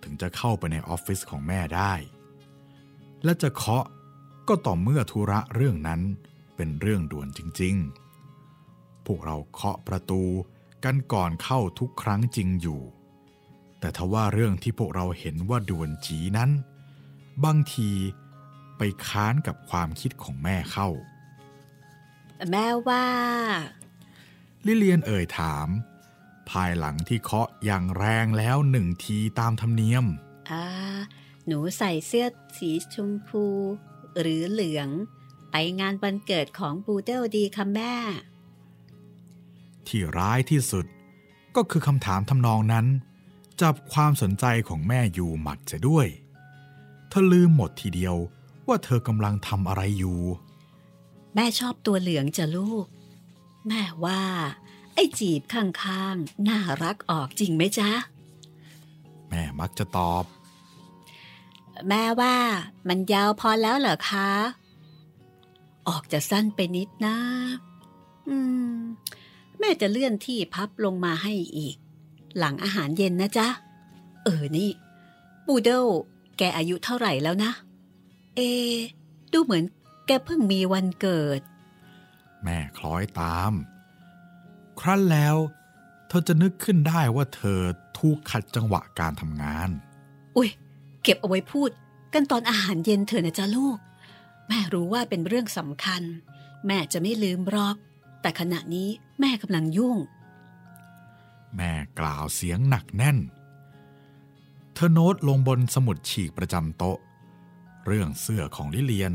ถึงจะเข้าไปในออฟฟิศของแม่ได้ และจะเคาะก็ต่อเมื่อธุระเรื่องนั้นเป็นเรื่องด่วนจริง ๆ พวกเราเคาะประตูกันก่อนเข้าทุกครั้งจริงอยู่ แต่ทว่าเรื่องที่พวกเราเห็นว่าด่วนจีนั้น บางทีไปค้านกับความคิดของแม่เข้า แม่ว่า ลิเลียนเอ่ยถาม ภายหลังที่เคาะอย่างแรงแล้วหนึ่งทีตามธรรมเนียม อ่า หนูใส่เสื้อสีชมพู หรือเหลือง ไปงานวันเกิดของบูเดลดีค่ะแม่ ที่ร้ายที่สุด ก็คือคำถามทำนองนั้น จับความสนใจของแม่อยู่หมัดเสียด้วย เธอลืมหมดทีเดียวว่าเธอกำลังทำอะไรอยู่ แม่ชอบตัวเหลืองจ้ะลูก แม่ว่า ไอ้จีบข้างๆ น่ารักออกจริงไหมจ๊ะ แม่มักจะตอบ แม่ว่ามันยาวพอแล้วเหรอคะ ออกจะสั้นไปนิดนะ อืม แม่จะเลื่อนที่พับลงมาให้อีก หลังอาหารเย็นนะจ๊ะ เออนี่ บูเดลแกอายุเท่าไหร่แล้วนะ เอ ดูเหมือนแกเพิ่งมีวันเกิด แม่คล้อยตาม ครั้นแล้ว เธอจะนึกขึ้นได้ว่าเธอถูกขัดจังหวะการทำงาน อุ้ยเก็บเอาไว้พูดกันตอนอาหารเย็นเถอะนะจ๊ะลูก แม่รู้ว่าเป็นเรื่องสำคัญ แม่จะไม่ลืมหรอก แต่ขณะนี้แม่กำลังยุ่ง แม่กล่าวเสียงหนักแน่น เธอโน้ตลงบนสมุดฉีกประจำโต๊ะ เรื่องเสื้อของลิเลียน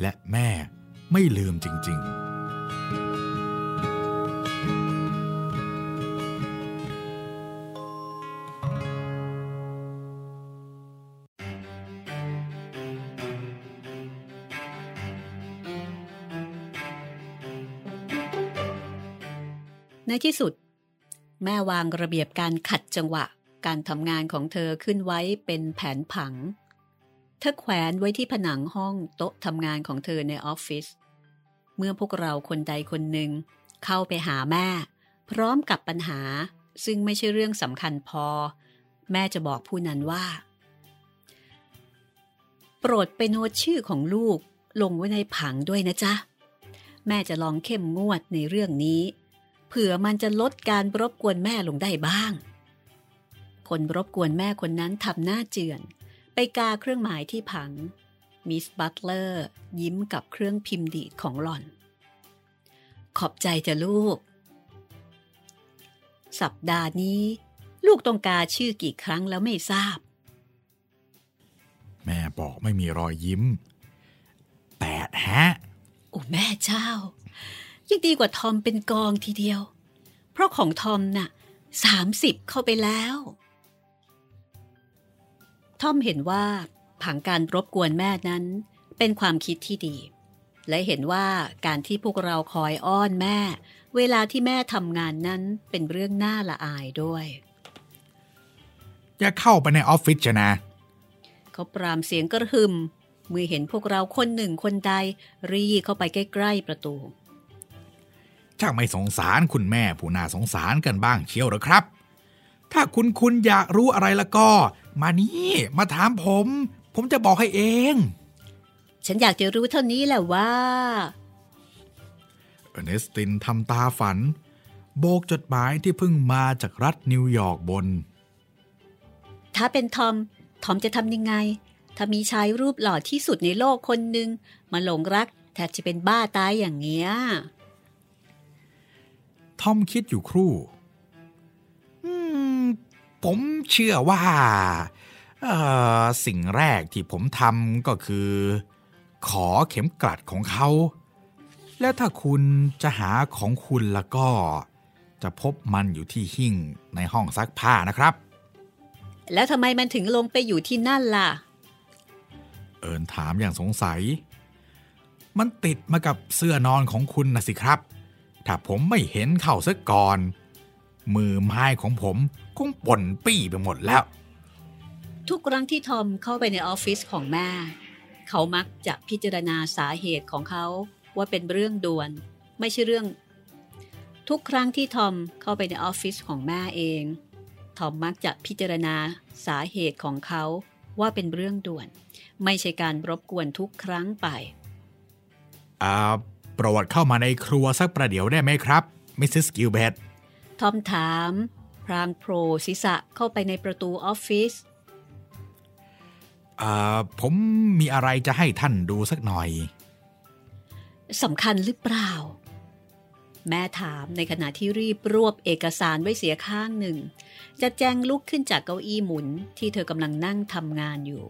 และแม่ ไม่ลืมจริง ๆในที่สุด แม่วางระเบียบการขัดจังหวะการทำงานของเธอขึ้นไว้เป็นแผนผัง เธอแขวนไว้ที่ผนังห้องโต๊ะทำงานของเธอในออฟฟิศ เมื่อพวกเราคนใดคนหนึ่งเข้าไปหาแม่ พร้อมกับปัญหาซึ่งไม่ใช่เรื่องสำคัญพอ แม่จะบอกผู้นั้นว่า โปรดไปโน้ตชื่อของลูกลงไว้ในผังด้วยนะจ๊ะ แม่จะลองเข้มงวดในเรื่องนี้ เผื่อมันจะลดการรบกวนแม่ลงได้บ้าง คนรบกวนแม่คนนั้นทำหน้าเจือน ไปกาเครื่องหมายที่ผัง มิสบัตเลอร์ยิ้มกับเครื่องพิมพ์ดีดของหล่อน ขอบใจจะลูก สัปดาห์นี้ ลูกต้องกาชื่อกี่ครั้งแล้วไม่ทราบๆแม่บอกไม่มีรอยยิ้มแปดฮะ โอ้แม่เจ้า ยังดีกว่าทอมเป็นกองทีเดียว เพราะของทอมน่ะสามสิบเข้าไปแล้ว ทอมเห็นว่า ผังการรบกวนแม่นั้น เป็นความคิดที่ดี และเห็นว่าการที่พวกเราคอยอ้อนแม่ เวลาที่แม่ทำงานนั้นเป็นเรื่องน่าละอายด้วยอย่าเข้าไปในออฟฟิศจะนะ เขาปรามเสียงกระหึมเมื่อเห็นพวกเราคนหนึ่งคนใด รีเข้าไปใกล้ๆประตูช่างไม่สงสารคุณแม่ผู้น่าสงสารกันบ้างเชียวหรอครับ ถ้าคุณคุณอยากรู้อะไรแล้วก็ มานี่มาถามผม ผมจะบอกให้เอง ฉันอยากจะรู้เท่านี้แหละว่าเออร์เนสตินทำตาฝัน โบกจดหมายที่เพิ่งมาจากรัฐนิวยอร์กบน ถ้าเป็นทอม ทอมจะทำยังไง ถ้ามีชายรูปหล่อที่สุดในโลกคนหนึ่งมาหลงรักแทบจะเป็นบ้าตายอย่างเงี้ย ทอมคิดอยู่ครู่อืมผมเชื่อว่าเอ่อ สิ่งแรกที่ผมทำก็คือ ขอเข็มกลัดของเขา และถ้าคุณจะหาของคุณแล้วก็ จะพบมันอยู่ที่หิ้งในห้องซักผ้านะครับ แล้วทำไมมันถึงลงไปอยู่ที่นั่นล่ะ เอิญถามอย่างสงสัย มันติดมากับเสื้อนอนของคุณนะสิครับ ถ้าผมไม่เห็นเข้าซะก่อน มือไม้ของผมคงป่นปี้ไปหมดแล้ว ทุกครั้งที่ทอมเข้าไปในออฟฟิศของแม่ เขามักจะพิจารณาสาเหตุของเขาว่าเป็นเรื่องด่วน ไม่ใช่เรื่อง ทุกครั้งที่ทอมเข้าไปในออฟฟิศของแม่เอง ทอมมักจะพิจารณาสาเหตุของเขาว่าเป็นเรื่องด่วน ไม่ใช่การรบกวนทุกครั้งไปอ่าโปรดเข้ามาในครัวสักประเดี๋ยวได้ไหมครับมิสซิสกิลเบตทอมถาม พลางโผล่ศีรษะเข้าไปในประตูออฟฟิศเอ่อ ผมมีอะไรจะให้ท่านดูสักหน่อยสำคัญหรือเปล่า แม่ถามในขณะที่รีบรวบเอกสารไว้เสียข้างหนึ่ง จะแจงลุกขึ้นจากเก้าอี้หมุนที่เธอกำลังนั่งทำงานอยู่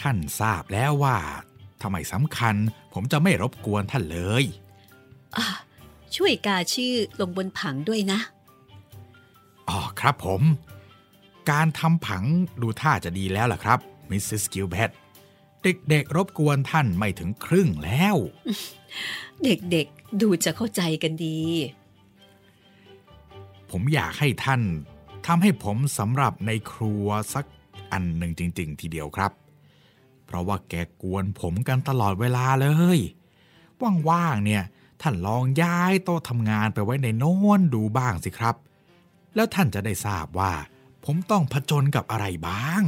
ท่านทราบแล้วว่าทำไมสำคัญ ผมจะไม่รบกวนท่านเลยช่วยกาชื่อลงบนผังด้วยนะอ๋อครับผม การทำผังดูท่าจะดีแล้วล่ะครับมิสซิสกิลเบตเด็กๆรบกวนท่านไม่ถึงครึ่งแล้ว เด็กๆดูจะเข้าใจกันดี ผมอยากให้ท่านทำให้ผมสำหรับในครัวสักอันหนึ่งจริง ๆ ทีเดียวครับ เพราะว่าแกกวนผมกันตลอดเวลาเลย ว่างๆเนี่ย ท่านลองย้ายโต๊ะทำงานไปไว้ในโน้นดูบ้างสิครับ แล้วท่านจะได้ทราบว่า ผมต้องผจญกับอะไรบ้าง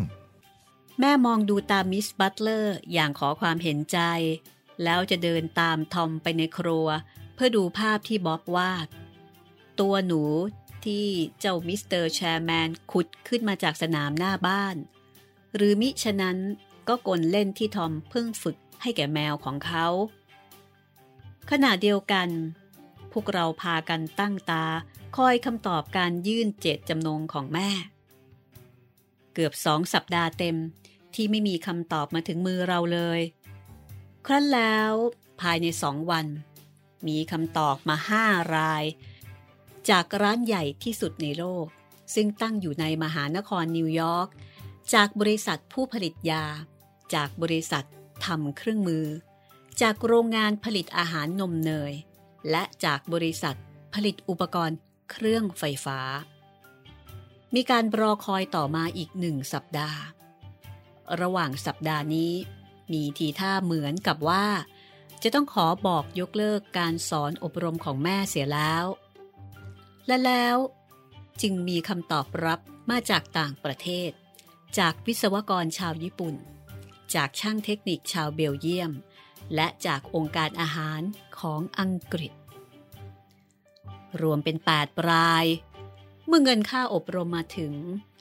แม่มองดูตามมิสบัตเลอร์อย่างขอความเห็นใจ แล้วจะเดินตามทอมไปในครัว เพื่อดูภาพที่บ๊อบวาด ตัวหนูที่เจ้ามิสเตอร์แชร์แมนขุดขึ้นมาจากสนามหน้าบ้าน หรือมิฉะนั้นก็กลเล่นที่ทอมเพิ่งฝึกให้แก่แมวของเขา ขณะเดียวกัน พวกเราพากันตั้งตาคอยคำตอบการยื่นเจตจำนงของแม่ เกือบสองสัปดาห์เต็มที่ไม่มีคำตอบมาถึงมือเราเลย ครั้นแล้วภายในสองวัน มีคำตอบมาห้าราย จากร้านใหญ่ที่สุดในโลก ซึ่งตั้งอยู่ในมหานครนิวยอร์กจากบริษัทผู้ผลิตยา จากบริษัททำเครื่องมือ จากโรงงานผลิตอาหารนมเนย และจากบริษัทผลิตอุปกรณ์เครื่องไฟฟ้า มีการรอคอยต่อมาอีกหนึ่งสัปดาห์ ระหว่างสัปดาห์นี้ มีทีท่าเหมือนกับว่า จะต้องขอบอกยกเลิกการสอนอบรมของแม่เสียแล้ว และแล้วจึงมีคำตอบรับมาจากต่างประเทศ จากวิศวกรชาวญี่ปุ่น จากช่างเทคนิคชาวเบลเยียม และจากองค์การอาหารของอังกฤษ รวมเป็น 8 ราย เมื่อเงินค่าอบรมมาถึง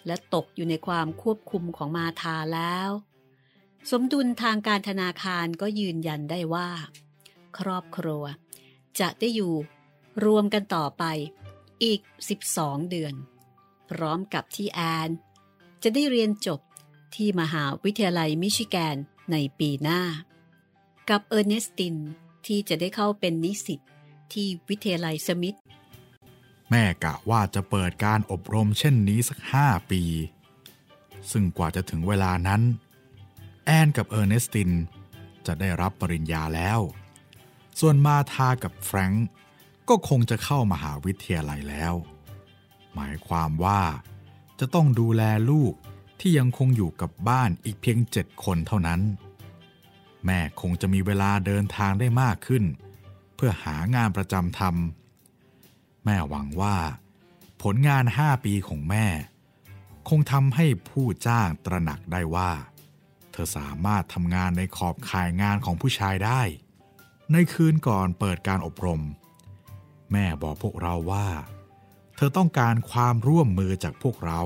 และตกอยู่ในความควบคุมของมาทาแล้ว สมดุลทางการธนาคารก็ยืนยันได้ว่า ครอบครัว จะได้อยู่รวมกันต่อไปอีก 12 เดือน พร้อมกับที่แอน จะได้เรียนจบที่มหาวิทยาลัยมิชิแกนในปีหน้า กับเออร์เนสตินที่จะได้เข้าเป็นนิสิตที่วิทยาลัยสมิธ แม่กะว่าจะเปิดการอบรมเช่นนี้สักห้าปี ซึ่งกว่าจะถึงเวลานั้น แอนกับเออร์เนสติน จะได้รับปริญญาแล้ว ส่วนมาธากับแฟรงก์ก็คงจะเข้ามหาวิทยาลัยแล้ว หมายความว่าจะต้องดูแลลูกที่ยังคงอยู่กับบ้านอีกเพียงเจ็ดคนเท่านั้น แม่คงจะมีเวลาเดินทางได้มากขึ้น เพื่อหางานประจำทำ แม่หวังว่า ผลงานห้าปีของแม่ คงทำให้ผู้จ้างตระหนักได้ว่า เธอสามารถทำงานในขอบข่ายงานของผู้ชายได้ ในคืนก่อนเปิดการอบรม แม่บอกพวกเราว่า เธอต้องการความร่วมมือจากพวกเรา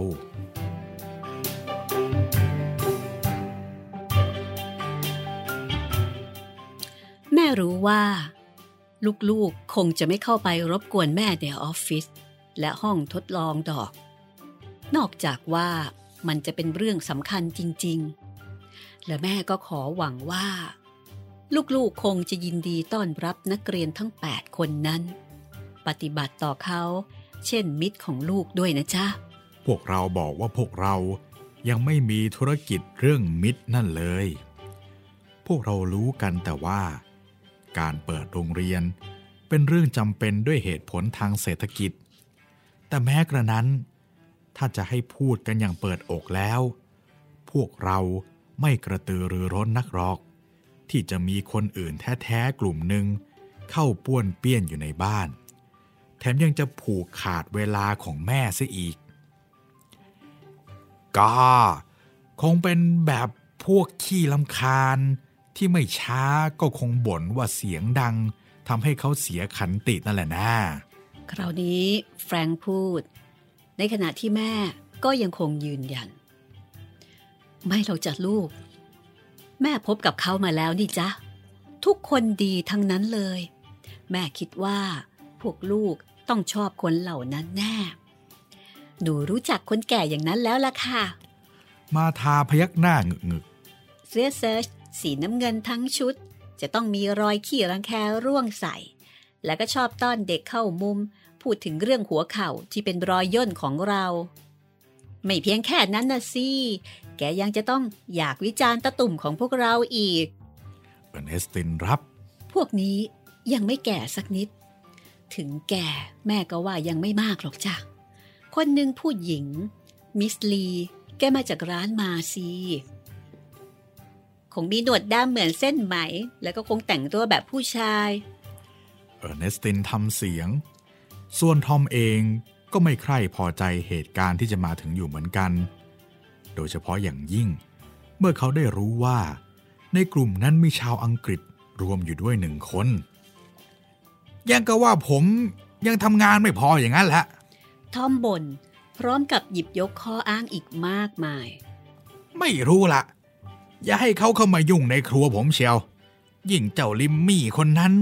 แม่รู้ว่า ลูกๆ คงจะไม่เข้าไปรบกวนแม่ในออฟฟิศและห้องทดลองดอก นอกจากว่ามันจะเป็นเรื่องสำคัญจริง ๆ และแม่ก็ขอหวังว่า ลูกๆคงจะยินดีต้อนรับนักเรียนทั้ง 8 คนนั้น ปฏิบัติต่อเขาเช่นมิตรของลูกด้วยนะจ๊ะ พวกเราบอกว่าพวกเรายังไม่มีธุรกิจเรื่องมิตรนั่นเลย พวกเรารู้กันแต่ว่า การเปิดโรงเรียน เป็นเรื่องจำเป็นด้วยเหตุผลทางเศรษฐกิจ แต่แม้กระนั้น ถ้าจะให้พูดกันอย่างเปิดอกแล้ว พวกเราไม่กระตือรือร้นนักหรอก ที่จะมีคนอื่นแท้ๆกลุ่มหนึ่งเข้าป้วนเปี้ยนอยู่ในบ้าน แถมยังจะผูกขาดเวลาของแม่ซะอีกก็คงเป็นแบบพวกขี้ลำคาญ ที่ไม่ช้าก็คงบ่นว่าเสียงดังทำให้เขาเสียขันตินั่นแหละนะคราวนี้แฟรงค์พูด ในขณะที่แม่ก็ยังคงยืนยัน ไม่เราจัดลูก แม่พบกับเขามาแล้วนี่จ๊ะ ทุกคนดีทั้งนั้นเลย แม่คิดว่า พวกลูกต้องชอบคนเหล่านั้นแน่ หนูรู้จักคนแก่อย่างนั้นแล้วล่ะค่ะ มาทาพยักหน้าหงึกงึกเสื้อเซิร์ช สีน้ำเงินทั้งชุด จะต้องมีรอยขี้รังแคร่วงใส่ แล้วก็ชอบต้อนเด็กเข้ามุม พูดถึงเรื่องหัวเข่าที่เป็นรอยย่นของเรา ไม่เพียงแค่นั้นนะสิแกยังจะต้องอยากวิจารณ์ตะตุ่มของพวกเราอีกเออร์เนสตินรับ พวกนี้ยังไม่แก่สักนิด ถึงแก่แม่ก็ว่ายังไม่มากหรอกจ้ะ คนหนึ่งผู้หญิง มิสลี แกมาจากร้านมาซีค งมีหนวดดำเหมือนเส้นไหม แล้วก็คงแต่งตัวแบบผู้ชายเออร์เนสตินทำเสียง ส่วนทอมเองก็ไม่ใคร่พอใจเหตุการณ์ที่จะมาถึงอยู่เหมือนกัน โดยเฉพาะอย่างยิ่ง เมื่อเขาได้รู้ว่า ในกลุ่มนั้นมีชาวอังกฤษรวมอยู่ด้วยหนึ่งคน ยังก็ว่าผมยังทำงานไม่พออย่างนั้นแหละทอมบน่นพร้อมกับหยิบยกข้ออ้างอีกมากมาย ไม่รู้ละ อย่าให้เขาเข้ามายุ่งในครัวผมเชียว ยิ่งเจ้าลิมมี่คนนั้น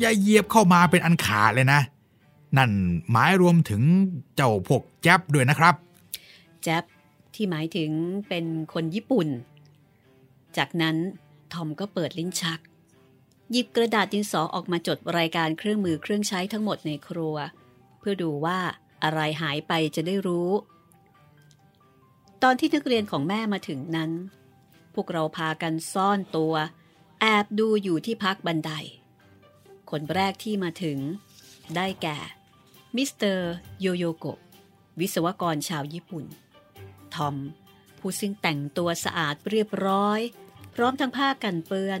อย่าเยียบเข้ามาเป็นอันขาดเลยนะ นั่นหมายรวมถึงเจ้าพวกแจ๊บด้วยนะครับ แจ๊บที่หมายถึงเป็นคนญี่ปุ่น จากนั้นทอมก็เปิดลิ้นชัก หยิบกระดาษดินสอออกมาจดรายการเครื่องมือเครื่องใช้ทั้งหมดในครัว เพื่อดูว่าอะไรหายไปจะได้รู้ ตอนที่นักเรียนของแม่มาถึงนั้น พวกเราพากันซ่อนตัว แอบดูอยู่ที่พักบันได คนแรกที่มาถึง ได้แก่ มิสเตอร์โยโยโกะวิศวกรชาวญี่ปุ่น ทอม ผู้ซึ่งแต่งตัวสะอาดเรียบร้อย พร้อมทั้งผ้ากันเปื้อน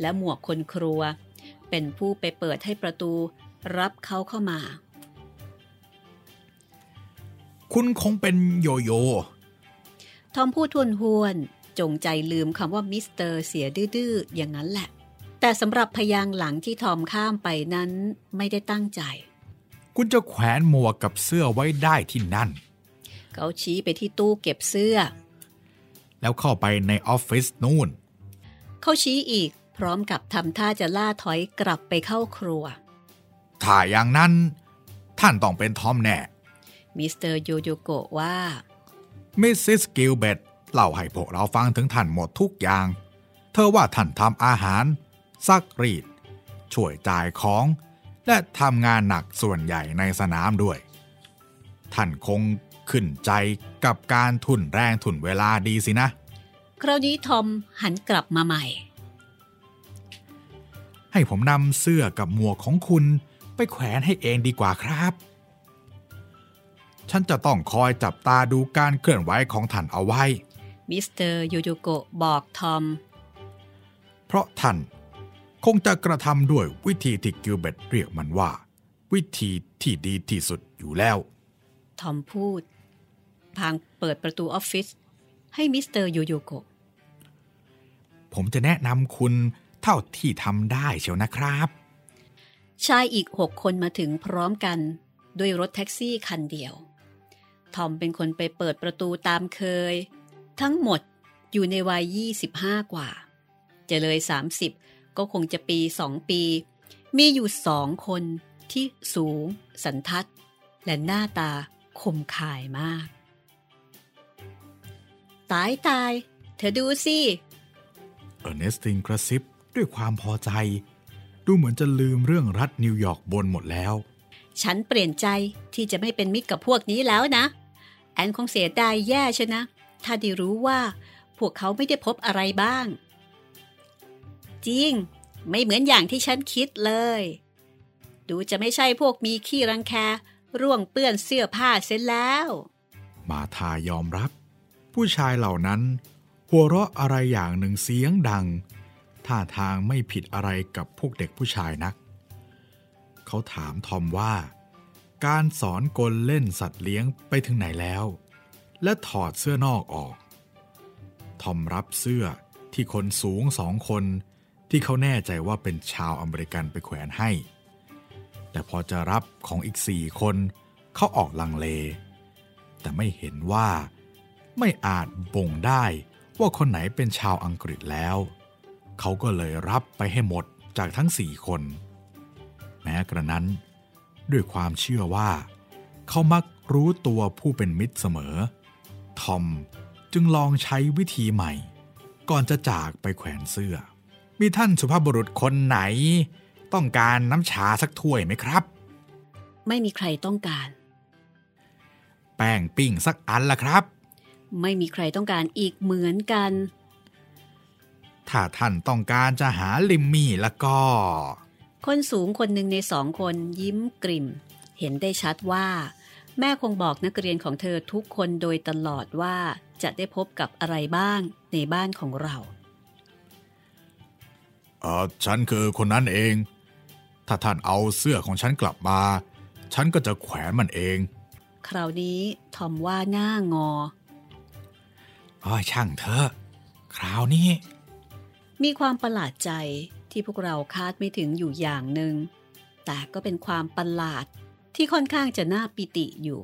และหมวกคนครัว เป็นผู้ไปเปิดให้ประตูรับเขาเข้ามา คุณคงเป็นโยโย่ทอมพูดทวนหวนๆ จงใจลืมคำว่ามิสเตอร์เสียดื้อๆอย่างนั้นแหละ แต่สำหรับพยางค์หลังที่ทอมข้ามไปนั้นไม่ได้ตั้งใจ คุณจะแขวนหมวกกับเสื้อไว้ได้ที่นั่น เขาชี้ไปที่ตู้เก็บเสื้อ แล้วเข้าไปในออฟฟิศนู่น เขาชี้อีกพร้อมกับทำท่าจะล่าถอยกลับไปเข้าครัว ถ้าอย่างนั้น ท่านต้องเป็นทอมแน่ มิสเตอร์โยโยโกะว่า มิสซิสกิลเบต เล่าให้พวกเราฟังถึงท่านหมดทุกอย่าง เธอว่าท่านทำอาหาร ซักรีด ช่วยจ่ายของ และทำงานหนักส่วนใหญ่ในสนามด้วย ท่านคงขึ้นใจกับการทุนแรงทุนเวลาดีสินะ คราวนี้ทอมหันกลับมาใหม่ ให้ผมนำเสื้อกับหมวกของคุณไปแขวนให้เองดีกว่าครับ ฉันจะต้องคอยจับตาดูการเคลื่อนไหวของท่านเอาไว้ มิสเตอร์โยโยโกะบอกทอม เพราะท่านคงจะกระทำด้วยวิธีที่กิลเบตเรียกมันว่า วิธีที่ดีที่สุดอยู่แล้ว ทอมพูด พลางเปิดประตูออฟฟิศให้มิสเตอร์โยโยโกะ ผมจะแนะนำคุณเท่าที่ทำได้เชียวนะครับ ชายอีกหกคนมาถึงพร้อมกันด้วยรถแท็กซี่คันเดียว ทอมเป็นคนไปเปิดประตูตามเคย ทั้งหมดอยู่ในวัย 25 กว่า จะเลย 30 ก็คงจะปีสองปี มีอยู่สองคนที่สูง สันทัด และหน้าตาคมคายมาก ตายตาย เธอดูสิ เออร์เนสตินกระซิบด้วยความพอใจ ดูเหมือนจะลืมเรื่องรัฐนิวยอร์กบนหมดแล้ว ฉันเปลี่ยนใจที่จะไม่เป็นมิตรกับพวกนี้แล้วนะ แอนคงเสียดายแย่ชนะ ถ้าได้รู้ว่า พวกเขาไม่ได้พบอะไรบ้าง จริง ไม่เหมือนอย่างที่ฉันคิดเลย ดูจะไม่ใช่พวกมีขี้รังแคร่วงเปื้อนเสื้อผ้าเสร็จแล้ว มาทายอมรับ ผู้ชายเหล่านั้น หัวเราะอะไรอย่างหนึ่งเสียงดัง ท่าทางไม่ผิดอะไรกับพวกเด็กผู้ชายนัก เขาถามทอมว่า การสอนกลเล่นสัตว์เลี้ยงไปถึงไหนแล้ว และถอดเสื้อนอกออก ทอมรับเสื้อที่คนสูงสองคนที่เขาแน่ใจว่าเป็นชาวอเมริกันไปแขวนให้ แต่พอจะรับของอีกสี่คนเขาออกลังเล แต่ไม่เห็นว่าไม่อาจบ่งได้ว่าคนไหนเป็นชาวอังกฤษแล้ว เขาก็เลยรับไปให้หมดจากทั้งสี่คน แม้กระนั้น ด้วยความเชื่อว่า เขามักรู้ตัวผู้เป็นมิตรเสมอ ทอมจึงลองใช้วิธีใหม่ ก่อนจะจากไปแขวนเสื้อ มีท่านสุภาพบุรุษคนไหน ต้องการน้ำชาสักถ้วยไหมครับ ไม่มีใครต้องการ แป้งปิ้งสักอันละครับ ไม่มีใครต้องการอีกเหมือนกัน ถ้าท่านต้องการจะหาลิมมี่แล้วก็ คนสูงคนหนึ่งในสองคนยิ้มกริ่ม เห็นได้ชัดว่า แม่คงบอกนักเรียนของเธอทุกคนโดยตลอดว่าจะได้พบกับอะไรบ้างในบ้านของเราเออฉันคือคนนั้นเอง ถ้าท่านเอาเสื้อของฉันกลับมา ฉันก็จะแขวนมันเอง คราวนี้ทอมว่าหน้างออ้อยช่างเถอะ คราวนี้ มีความประหลาดใจที่พวกเราคาดไม่ถึงอยู่อย่างหนึ่ง แต่ก็เป็นความประหลาด ที่ค่อนข้างจะน่าปิติอยู่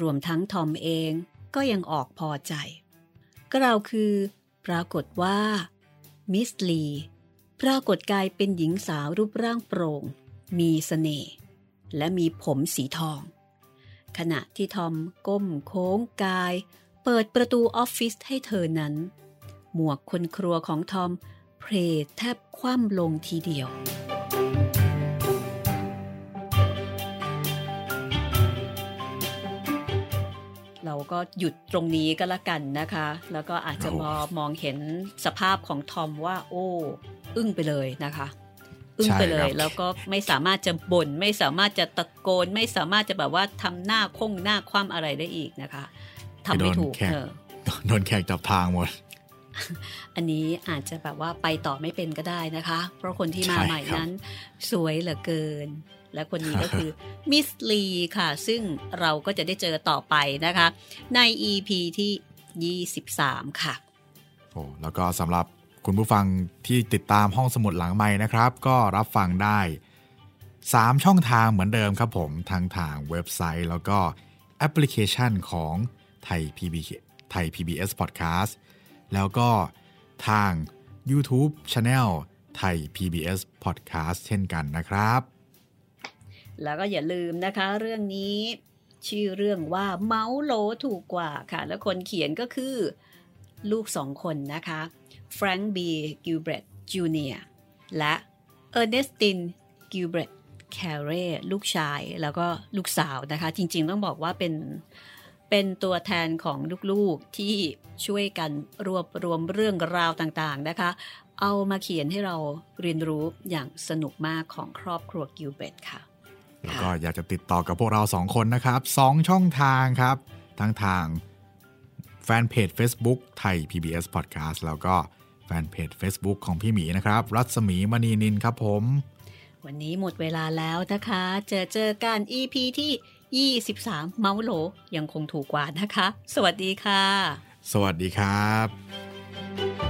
รวมทั้งทอมเองก็ยังออกพอใจก็เราคือ ปรากฏว่า มิสลี ปรากฏกายเป็นหญิงสาวรูปร่างโปร่ง มีสเสน่ห์และมีผมสีทอง ขณะที่ทอมก้มโค้งกาย เปิดประตูออฟฟิศให้เธอนั้น หมวกคนครัวของทอมเพลแทบคว่ำลงทีเดียว เราก็หยุดตรงนี้ก็แล้วกันนะคะ แล้วก็อาจจะโอ้มองมองเห็นสภาพของทอมว่า โอ้ อึ้งไปเลยนะคะ อึ้งไปเลย แล้วก็ไม่สามารถจะบ่นไม่สามารถจะตะโกน ไม่สามารถจะแบบว่าทำหน้าคงหน้าคว่ำอะไรได้อีกนะคะทำไม่ถูกโดนแขกเออโดนแขกจับทางหมดอันนี้อาจจะแบบว่าไปต่อไม่เป็นก็ได้นะคะ เพราะคนที่มาใช่ใหม่ครับนั้น สวยเหลือเกิน และคนนี้ก็คือมิสลีค่ะ ซึ่งเราก็จะได้เจอต่อไปนะคะ ใน EP ที่ 23 ค่ะ โอ้แล้วก็สำหรับคุณผู้ฟังที่ติดตามห้องสมุดหลังใหม่นะครับ ก็รับฟังได้ 3 ช่องทางเหมือนเดิมครับผมทางทางเว็บไซต์ แล้วก็แอปพลิเคชันของไทย PB ไทย PBS Podcast แล้วก็ทาง YouTube Channel ไทย PBS Podcast เช่นกันนะครับ แล้วก็อย่าลืมนะคะ เรื่องนี้ ชื่อเรื่องว่าเหมาโหลถูกกว่าค่ะ แล้วคนเขียนก็คือลูกสองคนนะคะแฟรงค์บีกิลเบรตจูเนียและเออร์เนสตินกิลเบรตแคเรลูกชายแล้วก็ลูกสาวนะคะ จริงๆต้องบอกว่าเป็นเป็นตัวแทนของลูกๆที่ช่วยกันรวบรวมเรื่องราวต่างๆนะคะ เอามาเขียนให้เราเรียนรู้อย่างสนุกมากของครอบครัวกิลเบตค่ะ แล้วก็อยากจะติดต่อกับพวกเราสองคนนะครับสองช่องทางครับ ทั้งทางแฟนเพจ Facebook ไทย PBS Podcast แล้วก็แฟนเพจ Facebook ของพี่หมีนะครับ รัศมีมณีนินครับผม วันนี้หมดเวลาแล้วนะคะ เจอเจอกัน EP ที่ 23 เมาส์โหลยังคงถูกกว่านะคะ สวัสดีค่ะ สวัสดีครับ